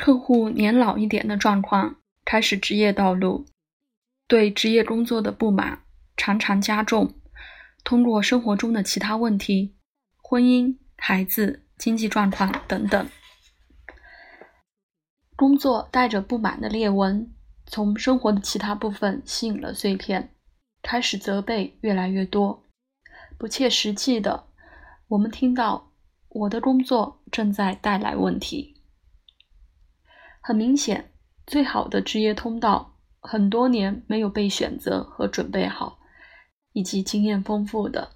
客户年老一点的状况，开始职业道路，对职业工作的不满常常加重。通过生活中的其他问题，婚姻、孩子、经济状况等等，工作带着不满的裂纹，从生活的其他部分吸引了碎片，开始责备越来越多，不切实际的。我们听到我的工作正在带来问题。很明显，最好的职业通道很多年没有被选择和准备好。以及经验丰富的，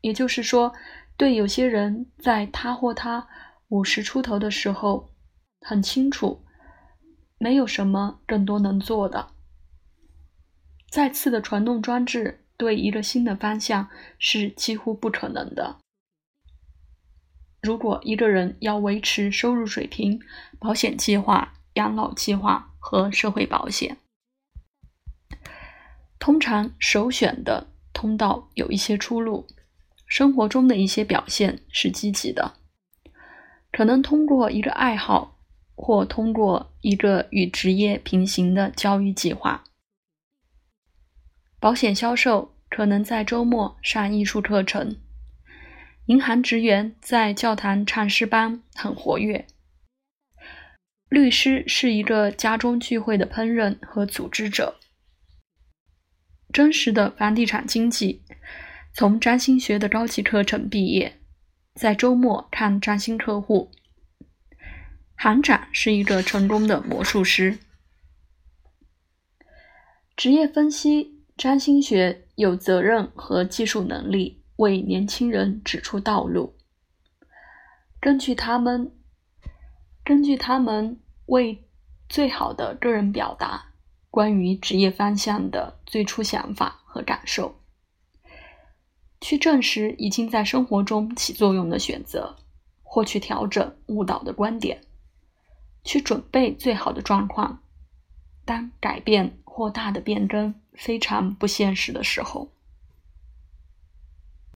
也就是说，对有些人，在他或他五十出头的时候，很清楚，没有什么更多能做的。再次的传动装置对一个新的方向是几乎不可能的。如果一个人要维持收入水平、保险计划、养老计划和社会保险。通常首选的通道有一些出路，生活中的一些表现是积极的，可能通过一个爱好，或通过一个与职业平行的教育计划。保险销售可能在周末上艺术课程，银行职员在教堂唱诗班很活跃，律师是一个家中聚会的烹饪和组织者。真实的房地产经纪，从占星学的高级课程毕业，在周末看占星客户。行长是一个成功的魔术师。职业分析占星学有责任和技术能力为年轻人指出道路。根据他们，根据他们为最好的个人表达。关于职业方向的最初想法和感受，去证实已经在生活中起作用的选择，或去调整误导的观点，去准备最好的状况。当改变或大的变更非常不现实的时候。